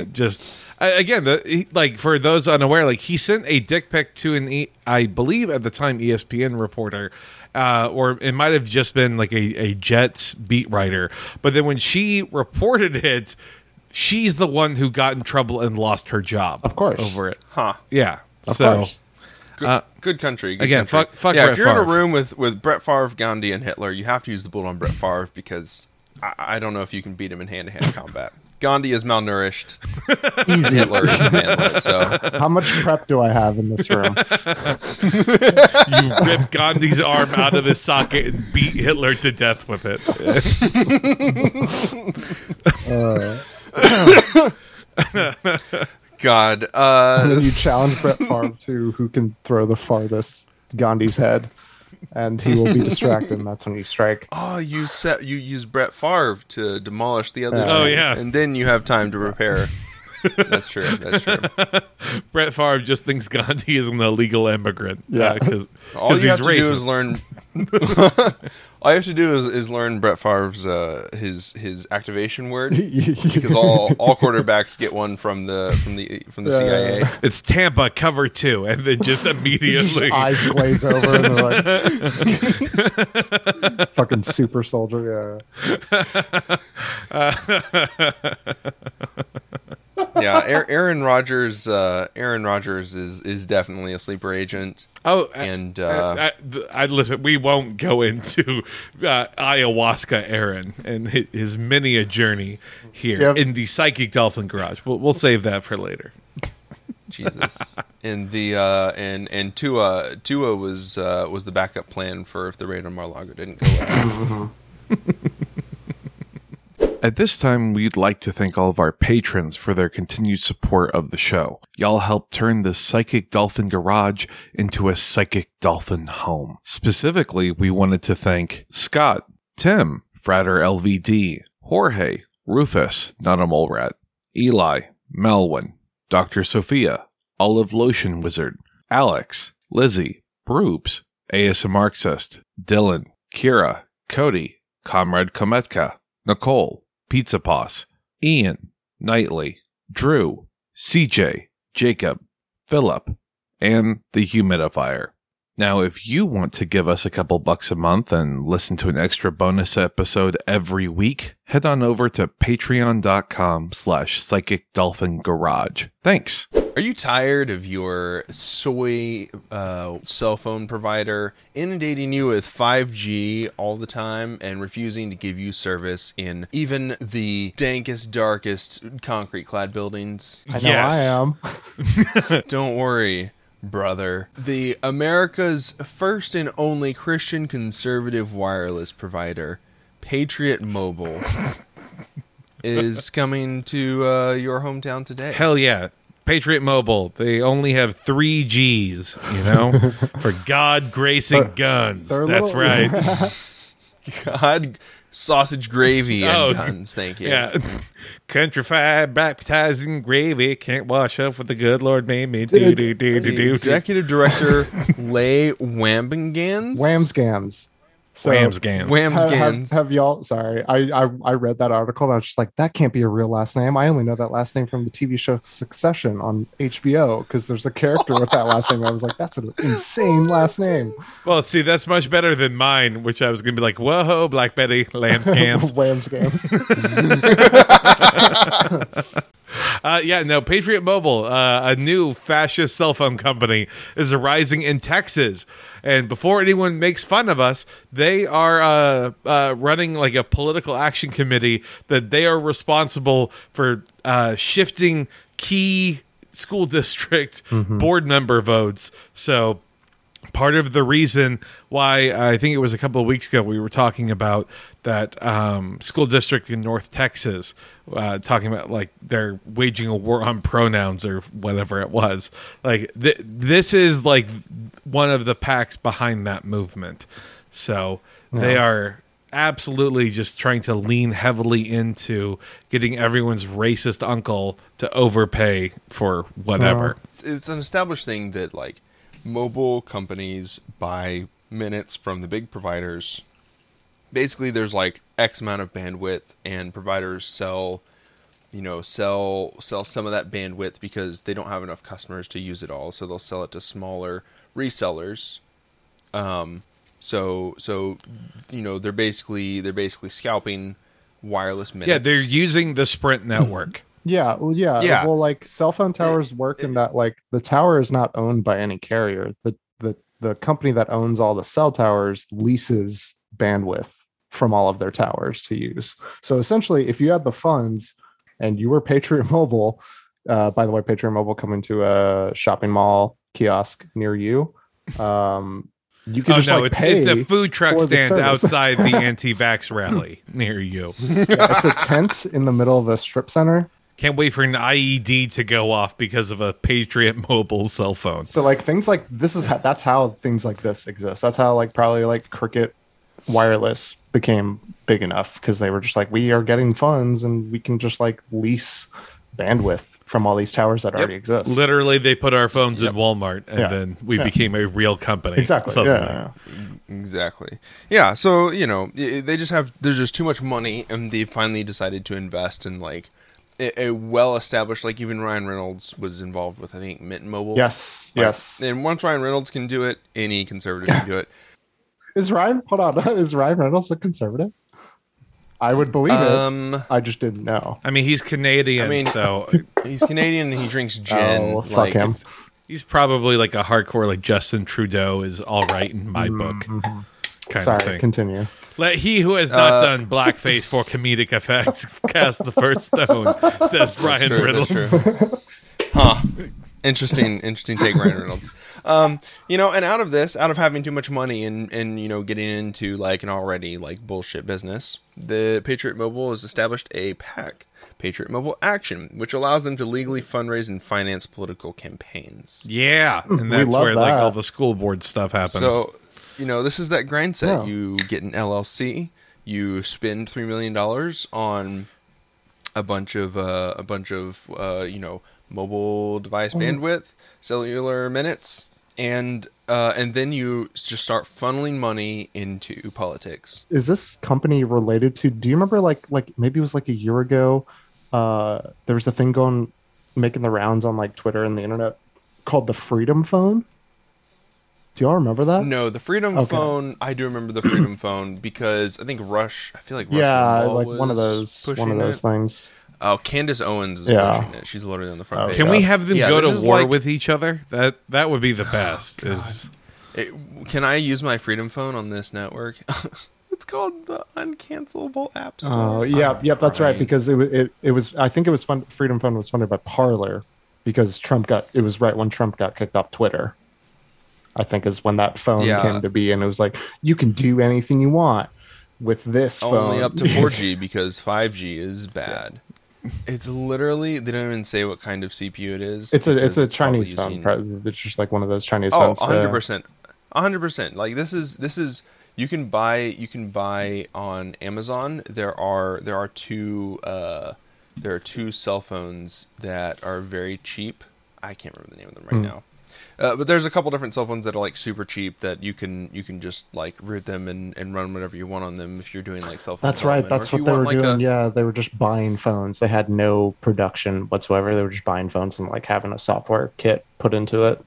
[LAUGHS] just again, the, he, like for those unaware, like he sent a dick pic to an, e, I believe at the time ESPN reporter. Uh, or it might have just been like a, a Jets beat writer. But then when she reported it, she's the one who got in trouble and lost her job. Of course. over it. Huh. Yeah. Of so course. Good, Uh, good country. Good again, country. fuck- fuck yeah, Brett if you're in a room with with Brett Favre, Gandhi, and Hitler, you have to use the bullet on Brett Favre because I, I don't know if you can beat him in hand to hand combat. Gandhi is malnourished. Easy. Hitler is manless. So How much prep do I have in this room? you rip Gandhi's arm out of his socket and beat Hitler to death with it. God. And Uh, then [LAUGHS] you challenge Brett [LAUGHS] Favre to who can throw the farthest Gandhi's head, and he will be distracted, and that's when you strike. [LAUGHS] oh, you set you use Brett Favre to demolish the other. Yeah. two, Oh, yeah. and then you have time to repair. That's true. That's true. Brett Favre just thinks Gandhi is an illegal immigrant. Yeah. because All you he's have to racist. do is learn. All you have to do is, is learn Brett Favre's uh, his his activation word [LAUGHS] because [LAUGHS] all all quarterbacks get one from the from the from the Yeah. CIA. it's Tampa cover two, and then [LAUGHS] just immediately eyes glaze over, and they're like, "Fucking super soldier." yeah, yeah, Aaron Rodgers. Uh, Aaron Rodgers is is definitely a sleeper agent. Oh, And, uh, uh, I, I, listen. We won't go into uh, ayahuasca, Aaron, and hi- his many a journey here Yep. in the psychic dolphin garage. We'll, we'll save that for later. Jesus. [LAUGHS] and the uh, and and Tua Tua was uh, was the backup plan for if the raid on Mar-a-Lago didn't go well. [LAUGHS] At this time, we'd like to thank all of our patrons for their continued support of the show. Y'all helped turn the Psychic Dolphin Garage into a Psychic Dolphin home. Specifically, we wanted to thank Scott, Tim, Frater LVD, Jorge, Rufus, not a mole rat, Eli, Melwin, Dr. Sophia, Olive Lotion Wizard, Alex, Lizzie, Broops, ASM Marxist, Dylan, Kira, Cody, Comrade Kometka, Nicole, Pizza Poss, Ian, Knightley, Drew, CJ, Jacob, Philip, and the humidifier. Now, if you want to give us a couple bucks a month and listen to an extra bonus episode every week, head on over to patreon.com slash psychic dolphin garage. Thanks. Are you tired of your soy uh, cell phone provider inundating you with 5G all the time and refusing to give you service in even the dankest, darkest concrete clad buildings? I know I am. [LAUGHS] Don't worry. brother. The America's first and only Christian conservative wireless provider, Patriot Mobile, [LAUGHS] is coming to uh, your hometown today. Hell yeah. Patriot Mobile, they only have three G's, you know, [LAUGHS] for God, grace, and guns. they're That's little- right. [LAUGHS] God, sausage gravy and Oh, guns. Thank you. Yeah. [LAUGHS] Countrified, baptized in gravy, can't wash up what the good Lord made me do, do, do, do, The do, do. executive director, Leigh Wambsganss. Whamsgams. So, Whamsgam. ha- Whamsgans. Have, have y'all? Sorry, I, I I read that article and I was just like, that can't be a real last name. I only know that last name from the TV show Succession on HBO because there's a character with that last name. I was like, that's an insane last name. Well, see, that's much better than mine, which I was going to be like, whoa, Black Betty, lamb scams. Uh, yeah, no, Patriot Mobile, uh, a new fascist cell phone company, is arising in Texas. And before anyone makes fun of us, they are uh, uh, running like a political action committee that they are responsible for uh, shifting key school [LAUGHS] district board member votes. So part of the reason why I think it was a couple of weeks ago we were talking about that um, school district in North Texas, uh, talking about like they're waging a war on pronouns or whatever it was. Like th- this is like one of the packs behind that movement. So they are absolutely just trying to lean heavily into getting everyone's racist uncle to overpay for whatever. it's, it's an established thing that like mobile companies buy minutes from the big providers. Basically, there's like X amount of bandwidth, and providers sell, you know, sell sell some of that bandwidth because they don't have enough customers to use it all. So they'll sell it to smaller resellers. Um, so so you know they're basically they're basically scalping wireless minutes. Yeah, they're using the Sprint network. [LAUGHS] Yeah, well, yeah, Yeah. Well, like cell phone towers work in that like the tower is not owned by any carrier. The the the company that owns all the cell towers leases bandwidth from all of their towers to use. So essentially, if you had the funds and you were [LAUGHS] Patriot Mobile, uh, by the way, Patriot Mobile coming to a shopping mall kiosk near you, um, you can Oh just no, like it's it's a food truck for the stand [LAUGHS] outside the anti-vax rally near you. Yeah, it's a tent in the middle of a strip center. Can't wait for an IED to go off because of a Patriot mobile cell phone. So like things like this is how, that's how things like this exist. That's how like probably like Cricket Wireless became big enough because they were just like we are getting funds and we can just like lease bandwidth from all these towers that already exist. Literally, they put our phones in Walmart, and Yeah. then we Yeah. became a real company. exactly. suddenly. Yeah, yeah. Exactly. Yeah. So you know, they just have there's just too much money, and they finally decided to invest in like a, a well-established. Like even Ryan Reynolds was involved with, I think, Mint Mobile. Yes. Like, yes. And once Ryan Reynolds can do it, any conservative can do it. Is Ryan? Hold on. [LAUGHS] Is Ryan Reynolds a conservative? I would believe it. Um, I just didn't know. I mean, he's Canadian, I mean- so [LAUGHS] he's Canadian and he drinks gin. Oh, fuck like, him. he's probably like a hardcore like Justin Trudeau is all right in my book kind of Mm-hmm. Sorry. thing. Continue. Let he who has not Uh, done blackface for comedic effects [LAUGHS] cast the first stone, says Ryan true, Reynolds. huh. Interesting, interesting take, Ryan Reynolds. Um, you know, and out of this, out of having too much money and and you know getting into like an already like bullshit business, the Patriot Mobile has established a PAC, Patriot Mobile Action, which allows them to legally fundraise and finance political campaigns. Yeah, and that's love where like all the school board stuff happens. So, you know, this is that grind set. Yeah. You get an LLC, you spend three million dollars on a bunch of uh, a bunch of uh, you know mobile device bandwidth, cellular minutes, and uh, and then you just start funneling money into politics. is this company related to do you remember like like maybe it was like a year ago uh there was a thing going making the rounds on like twitter and the internet called the freedom phone do y'all remember that No, the Freedom Okay. Phone. I do remember the Freedom Phone because I think Rush. I feel like Rush yeah like one of those one of those it. things Oh, Candace Owens is Yeah. pushing it. She's literally on the front Oh, page. Can we have them Yeah, go to war like- with each other? That that would be the oh, best. is It, can I use my Freedom Phone on this network? [LAUGHS] it's called the Uncancelable App oh, Store. oh yeah I'm yep that's right because it, it it was i think it was fun freedom phone was funded by Parler because Trump got it was right when Trump got kicked off Twitter. I think is when that phone Yeah. came to be, and it was like you can do anything you want with this phone. Only up to 4G [LAUGHS] because 5G is bad. It's literally they don't even say what kind of CPU it is. it's a it's a probably Chinese phone. using- It's just like one of those Chinese Oh, phones. uh, 100 percent, hundred percent. Like this is this is you can buy you can buy on Amazon. There are there are two uh, there are two cell phones that are very cheap. I can't remember the name of them right Hmm. now. Uh, but there's a couple different cell phones that are like super cheap that you can you can just like root them and, and run whatever you want on them if you're doing like cell phone. That's right. That's what they were like, doing. a- yeah, they were just buying phones. They had no production whatsoever. They were just buying phones and like having a software kit put into it.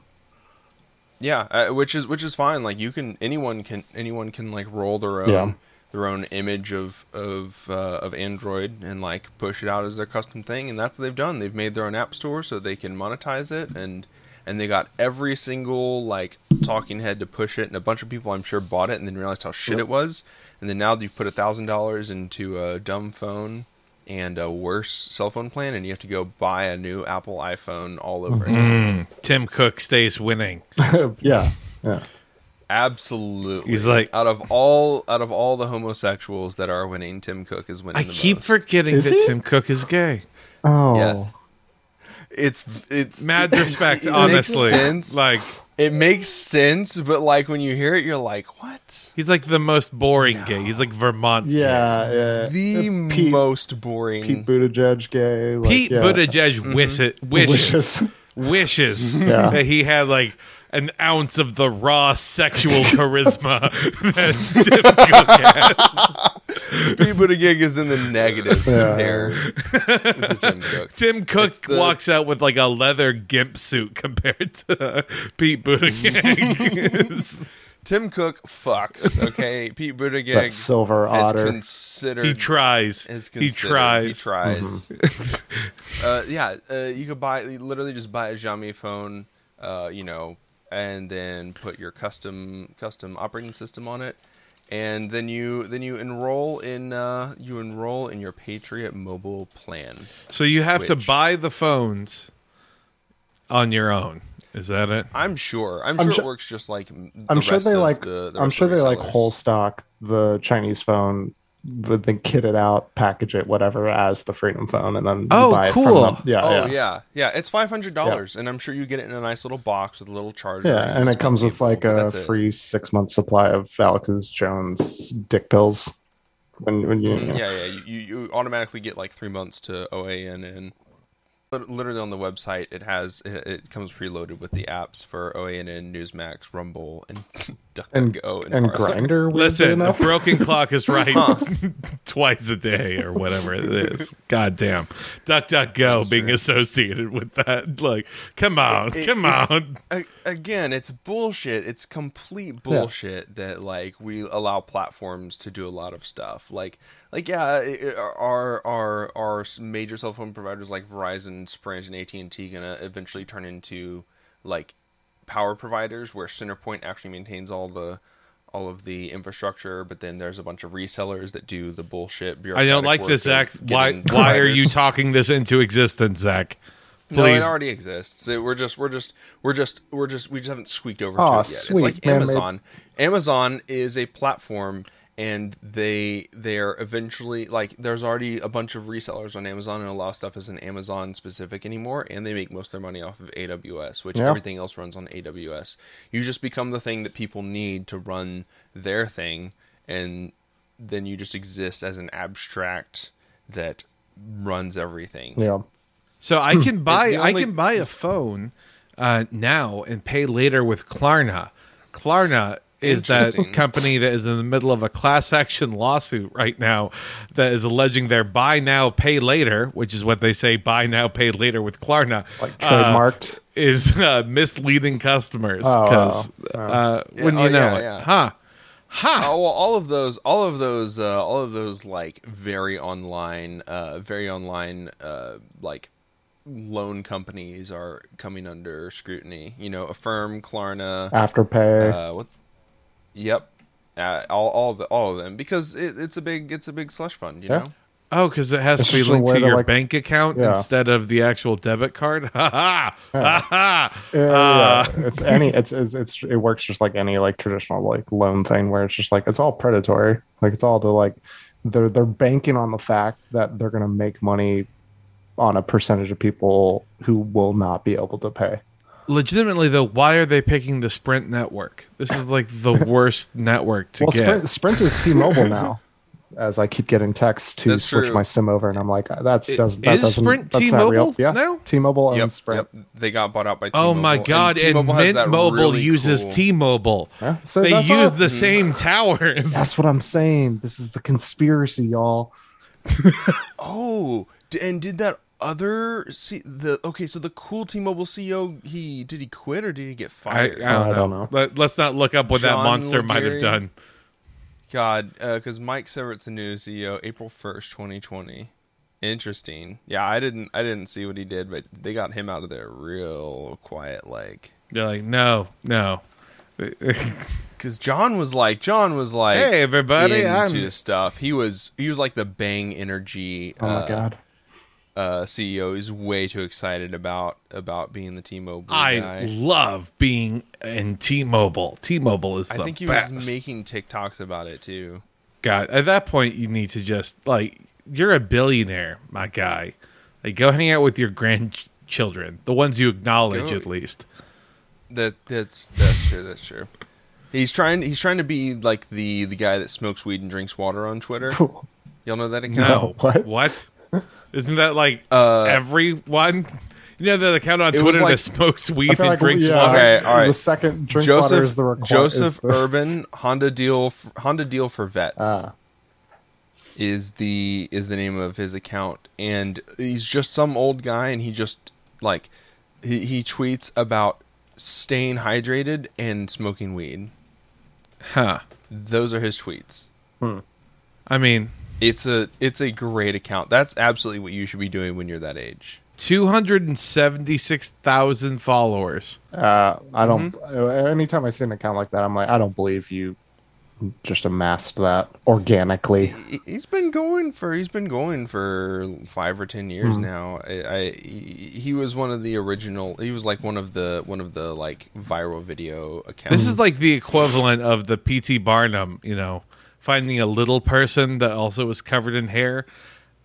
Yeah, uh, which is which is fine. Like you can anyone can anyone can like roll their own Yeah. their own image of of uh, of Android and like push it out as their custom thing, and that's what they've done. They've made their own app store so they can monetize it, and and they got every single like talking head to push it, and a bunch of people I'm sure bought it and then realized how shit it was, and then now you've put a thousand dollars into a dumb phone and a worse cell phone plan, and you have to go buy a new Apple iPhone all over mm-hmm. again. Tim Cook stays winning. [LAUGHS] yeah, yeah. Absolutely. He's like- out of all out of all the homosexuals that are winning, Tim Cook is winning. I the keep most. forgetting Is that he? Tim Cook is gay. Oh, Yes. It's it's Mad [LAUGHS] respect, it makes honestly. sense. Like it makes sense, but like when you hear it, you're like, what? he's like the most boring gay. He's like Vermont. gay. yeah, yeah. The Pete, most boring. Pete Buttigieg gay. Like, Pete yeah. Buttigieg wish it, wishes Wishes. [LAUGHS] wishes Yeah. that he had like an ounce of the raw sexual [LAUGHS] charisma that Tim Cook has. Pete Buttigieg is in the negatives Yeah. compared to Tim Cook. [LAUGHS] Tim Cook the- walks out with like a leather gimp suit compared to [LAUGHS] Pete Buttigieg. [LAUGHS] Tim Cook fucks. Okay, Pete That Buttigieg silver has otter. considered he tries. is He tries. He tries. Mm-hmm. uh, yeah, uh, you could buy literally just buy a Xiaomi phone, uh, you know, and then put your custom custom operating system on it, and then you then you enroll in uh, you enroll in your Patriot mobile plan. So you have to buy the phones on your own. Is that it? I'm sure. I'm, I'm sure su- it works just like the I'm sure they of like. The, the I'm sure of they the like whole stock the Chinese phone, but then kit it out, package it, whatever, as the Freedom phone, and then Oh, buy it from cool. yeah, Oh yeah, yeah. yeah, It's five hundred dollars, and I'm sure you get it in a nice little box with a little charger. Yeah, and it's it comes with like a that's it. free six month supply of Alex's Jones dick pills. When when you, Mm, yeah, yeah. You, you you automatically get like three months to OAN and lit- literally on the website it has it, it comes preloaded with the apps for OANN, Newsmax, Rumble, and and [LAUGHS] DuckDuckGo and, and Parler. Grindr. Listen, a broken clock is [LAUGHS] right [LAUGHS] twice a day or whatever it is. God damn. Duck, duck, go being true. associated with that. Like, come on, It- come it's- on. A- again, it's bullshit. It's complete bullshit that like we allow platforms to do a lot of stuff. Like, like yeah, i- i- are are are major cell phone providers like Verizon, Sprint, and AT and T gonna eventually turn into like power providers where CenterPoint actually maintains all the all of the infrastructure, but then there's a bunch of resellers that do the bullshit. I don't like work this, Zach. of Why, getting why are you talking this into existence, Zach? No, Please. it already exists. It- we're just, we're just, we're just, we're just, we just haven't squeaked over Aw, to it yet. sweet, it's like man, Amazon. Amazon is a platform, and they they are eventually like there's already a bunch of resellers on Amazon, and a lot of stuff isn't Amazon specific anymore, and they make most of their money off of AWS, which Yeah. everything else runs on AWS. You just become the thing that people need to run their thing, and then you just exist as an abstract that runs everything. yeah. So I can [LAUGHS] buy the I can buy a phone uh, now and pay later with Klarna. Klarna is that company that is in the middle of a class action lawsuit right now that is alleging their buy now pay later, which is what they say buy now pay later with Klarna, Like uh, trademarked. is uh, misleading customers Oh, because wow. uh, when you oh, know yeah, it, yeah. huh? Huh? Oh, well, all of those, all of those, uh, all of those, like very online, uh, very online, uh, like loan companies are coming under scrutiny. You know, Affirm, Klarna, Afterpay. uh, what? Yep, uh, all, all of the, all of them, because it, it's a big, it's a big slush fund. You Yeah. know, Oh, because it has It's to be linked to to, your like- bank account Yeah. instead of the actual debit card. Ha [LAUGHS] ha ha ha. Yeah, Uh, it's any it's, it's it's it works just like any like traditional like loan thing where it's just like it's all predatory like it's all to like they're they're banking on the fact that they're gonna make money on a percentage of people who will not be able to pay Legitimately though, why are they picking the Sprint network? This is like the [LAUGHS] worst network to well get. sprint, sprint is t-mobile now [LAUGHS] as i keep getting texts to That's switch true. my sim over and i'm like uh, that's I- doesn't that is doesn't Sprint that's not real. T-Mobile yeah now? t-mobile owns Yep, sprint yep. They got bought out by Oh T-Mobile. oh my god! And, T-Mobile has Mint that Mobile really uses cool- T-Mobile. Yeah, so they use all- the same [LAUGHS] towers. that's what i'm saying this is the conspiracy y'all Oh, and did that other see the okay? So the cool T-Mobile CEO, he did he quit or did he get I, I, fired? don't, I know. don't know. Let, us not look up what that John monster might have done. God, because Mike Sievert's the new CEO, April first, twenty twenty. Interesting. Yeah, I didn't I didn't see what he did, but they got him out of there real quiet, like. They're like, no, no. [LAUGHS] Because John was like, John was like, Hey, everybody, into I'm- stuff. He was he was like the Bang Energy. oh uh, my god uh, CEO is way too excited about about being the T-Mobile I guy. love being in T-Mobile. T-Mobile is the I think he best. was making TikToks about it too. God, at that point, you need to just like you're a billionaire, my guy. Like, go hang out with your grandchildren, the ones you acknowledge Go- at least. That that's that's true. That's true. He's trying. He's trying to be like the the guy that smokes weed and drinks water on Twitter. [LAUGHS] Y'all know that account? No, what? What? Isn't that like Uh, everyone? You know the account on Twitter like- that smokes weed feel and like, drinks yeah, water. Okay, all right. The second drink water Joseph is the requi- Joseph is the- Urban Honda deal f- Honda deal for vets Ah. is the is the name of his account, and he's just some old guy, and he just like he, he tweets about staying hydrated and smoking weed. Huh? Those are his tweets. I mean, It's a it's a great account. That's absolutely what you should be doing when you're that age. two hundred and seventy-six thousand followers. Uh, I don't. Mm-hmm. uh, Anytime I see an account like that, I'm like, I don't believe you just amassed that organically. He- He's been going for he's been going for five or ten years now. I, I he he was one of the original. He was like one of the one of the like viral video accounts. This is like the equivalent of the P.T. Barnum, you know, finding a little person that also was covered in hair.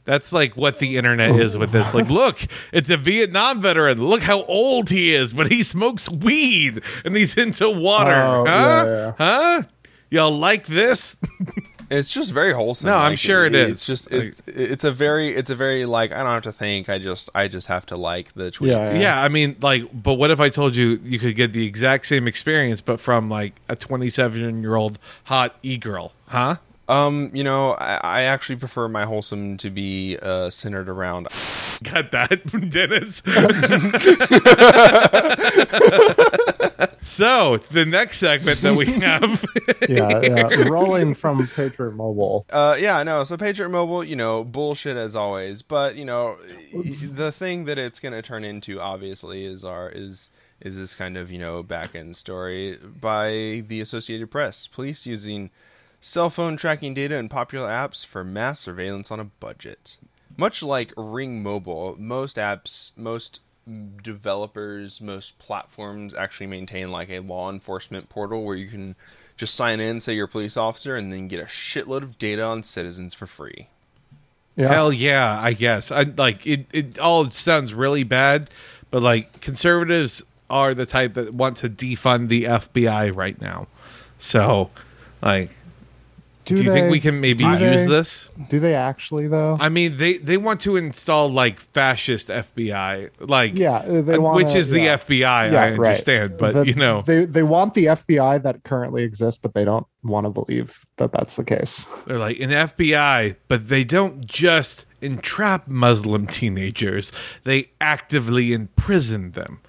That's like what the internet is with this. Like, look, it's a Vietnam veteran. Look how old he is, but he smokes weed and he's into water. Oh, huh? yeah, yeah. Huh? Y'all like this? [LAUGHS] It's just very wholesome. No, I'm like, sure it is. It's just it's, it's a very it's a very like I don't have to think. I just I just have to like the tweets. Yeah. yeah, I mean, like, but what if I told you you could get the exact same experience, but from like a 27 year old hot e girl? Huh? Um, you know, I, I actually prefer my wholesome to be uh, centered around. [LAUGHS] Got that, [LAUGHS] Dennis. so the next segment that we [LAUGHS] have, yeah, yeah. Rolling from Patriot Mobile. Uh, yeah, I know. So Patriot Mobile, you know, bullshit as always. But you know, the thing that it's going to turn into, obviously, is our is is this kind of you know back end story by the Associated Press. Police using cell phone tracking data and popular apps for mass surveillance on a budget. Much like Ring Mobile, most apps, most developers, most platforms actually maintain like a law enforcement portal where you can just sign in, say you're a police officer, and then get a shitload of data on citizens for free. Yeah. hell yeah, I guess. I like it. It all sounds really bad, but like conservatives are the type that want to defund the FBI right now. So, like, do, you think we can maybe use they- this? Do they actually though? I mean, they they want to install like fascist FBI, like yeah, they want which is the FBI. I right. understand, but The- you know, they they want the FBI that currently exists, but they don't want to believe that that's the case. they're like an FBI, but they don't just entrap Muslim teenagers; they actively imprison them.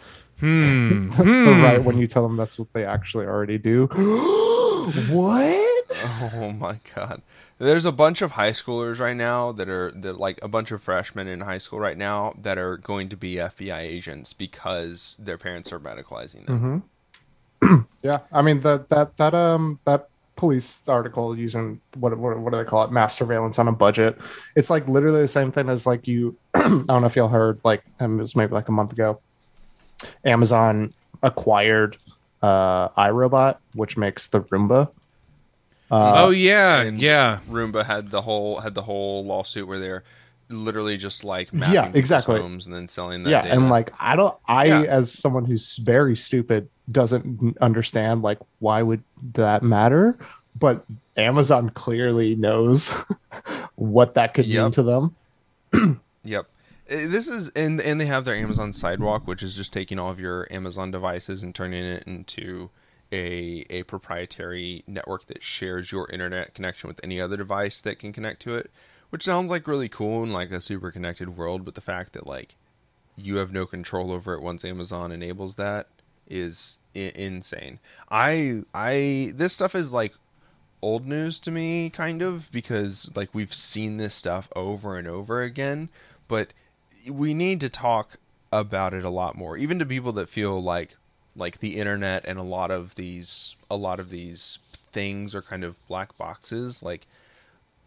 Hmm. [LAUGHS] But right when you tell them that's what they actually already do. [GASPS] what? [LAUGHS] Oh my god. There's a bunch of high schoolers right now that are that like a bunch of freshmen in high school right now that are going to be FBI agents because their parents are radicalizing them. [CLEARS THROAT] Yeah, I mean that that that um that police article using what, what what do they call it mass surveillance on a budget it's like literally the same thing as like you [CLEARS THROAT] i don't know if y'all heard like um, it was maybe like a month ago amazon acquired uh iRobot, which makes the Roomba. Uh, oh yeah, yeah. Roomba had the whole had the whole lawsuit where they're literally just like mapping Yeah, exactly. homes and then selling that yeah, data. and like I don't, I Yeah. as someone who's very stupid doesn't understand like why would that matter, but Amazon clearly knows [LAUGHS] what that could mean to them. [CLEARS THROAT] Yep. Uh, This is and and they have their Amazon Sidewalk, which is just taking all of your Amazon devices and turning it into a a proprietary network that shares your internet connection with any other device that can connect to it. Which sounds like really cool in like a super connected world, but the fact that like you have no control over it once Amazon enables that is I- insane. I I this stuff is like old news to me kind of because like we've seen this stuff over and over again, but we need to talk about it a lot more even to people that feel like like the internet and a lot of these a lot of these things are kind of black boxes like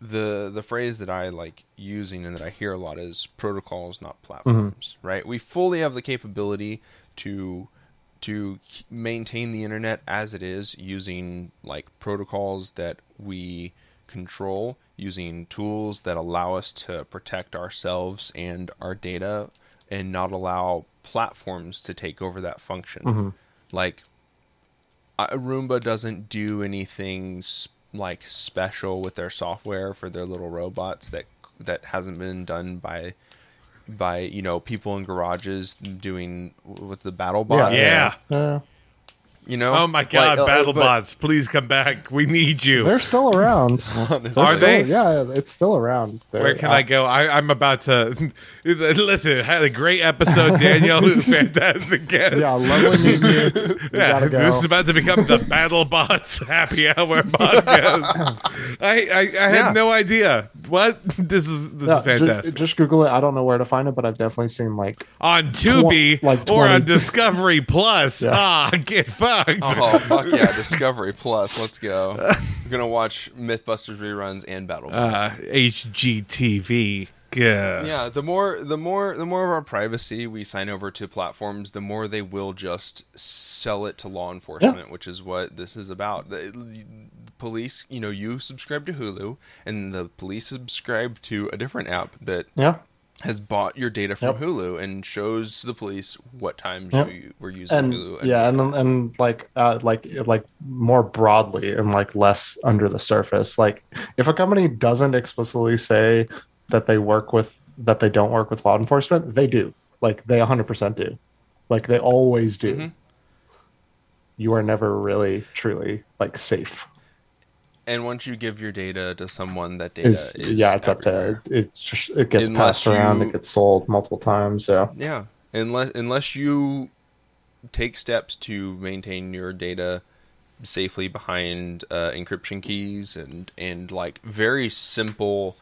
the the phrase that I like using and that I hear a lot is protocols, not mm-hmm. platforms. Right? We fully have the capability to to maintain the internet as it is using like protocols that we control, using tools that allow us to protect ourselves and our data, and not allow platforms to take over that function. Like uh, Roomba doesn't do anything s- like special with their software for their little robots that that hasn't been done by by you know people in garages doing with the battle bots Yeah. Uh, you know Oh my god, Like, uh, but- BattleBots, please come back. We need you. they're still around. [LAUGHS] honestly, Are Still- they? Yeah, it's still around. They're- Where can uh, I go? I, I'm about to [LAUGHS] listen. Had a great episode, [LAUGHS] Daniel. Who's fantastic guest. Yeah, lovely meeting you. You Yeah, go. this is about to become the BattleBots Happy Hour podcast. I I, I had Yeah. no idea. What this is this Yeah, is fantastic Just, Google it. I don't know where to find it, but I've definitely seen like on Tubi like or 20 on Discovery Plus. Yeah. Ah, get fucked. Oh fuck yeah discovery plus let's go We're gonna watch mythbusters reruns and battle Uh, HGTV. Yeah. yeah the more the more the more of our privacy we sign over to platforms the more they will just sell it to law enforcement which is what this is about the, the police you know you subscribe to hulu and the police subscribe to a different app that yeah. Has bought your data from Yep. hulu and shows the police what times Yep. you were using and hulu yeah and and like uh like like more broadly and like less under the surface like if a company doesn't explicitly say that they work with that they don't work with law enforcement they do like they 100% do like they always do Mhm. you are never really truly like safe and once you give your data to someone that data is is yeah it's everywhere. up to it's just it gets Unless passed around you- it gets sold multiple times so Yeah, unless unless you take steps to maintain your data safely behind uh, encryption keys and and like very simple,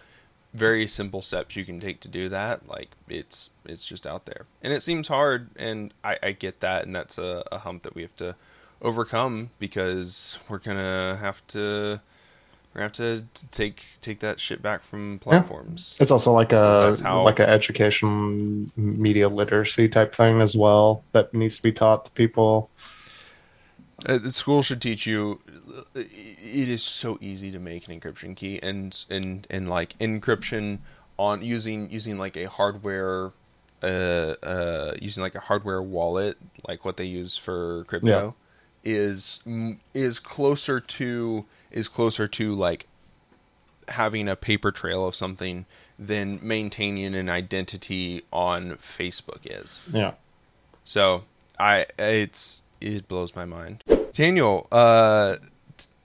very simple steps you can take to do that. Like it's it's just out there, and it seems hard, and I, I get that, and that's a, a hump that we have to overcome because we're gonna have to. We're gonna have to take take that shit back from platforms. It's also like a how- like a education media literacy type thing as well that needs to be taught to people. Uh, the school should teach you. It is so easy to make an encryption key, and and and like encryption on using using like a hardware, uh, uh, using like a hardware wallet, like what they use for crypto, is mm, is closer to is closer to like having a paper trail of something than maintaining an identity on Facebook is. Yeah. So I it's it blows my mind. Daniel, uh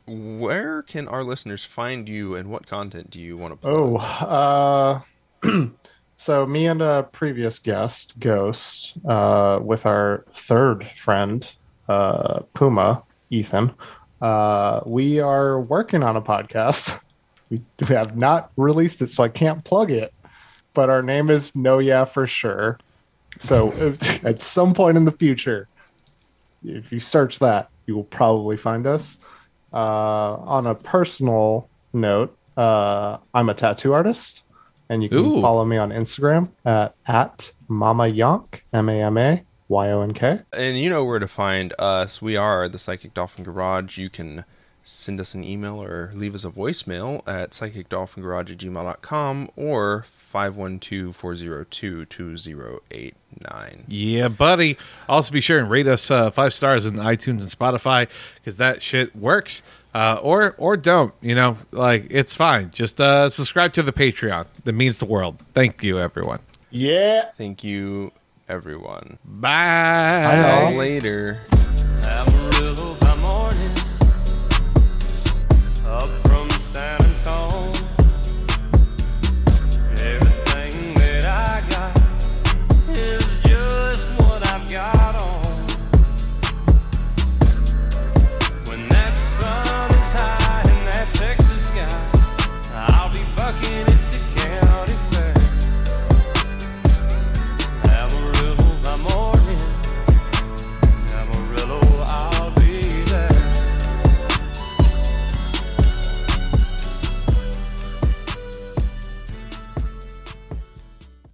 where can our listeners find you and what content do you want to plug? Oh, uh, [CLEARS THROAT] so me and a previous guest, Ghost, uh, with our third friend, uh, Puma, Ethan, uh, we are working on a podcast. We, [LAUGHS] we have not released it, so I can't plug it. But our name is No Yeah for sure. So if, [LAUGHS] at some point in the future, if you search that, you will probably find us. Uh, on a personal note, uh, I'm a tattoo artist, and you can Ooh. follow me on Instagram at at Mama Yonk M A M A Y O N K. And you know where to find us. We are the Psychic Dolphin Garage. You can send us an email or leave us a voicemail at psychicdolphingarage at gmail.com or 512-402-2089. Yeah, buddy. Also, be sure and rate us uh, five stars in iTunes and Spotify because that shit works. Uh, or or don't. You know, like it's fine. Just uh, subscribe to the Patreon. That means the world. Thank you, everyone. Yeah. Thank you, everyone. Bye. Bye, y'all. Later. Amarillo by morning.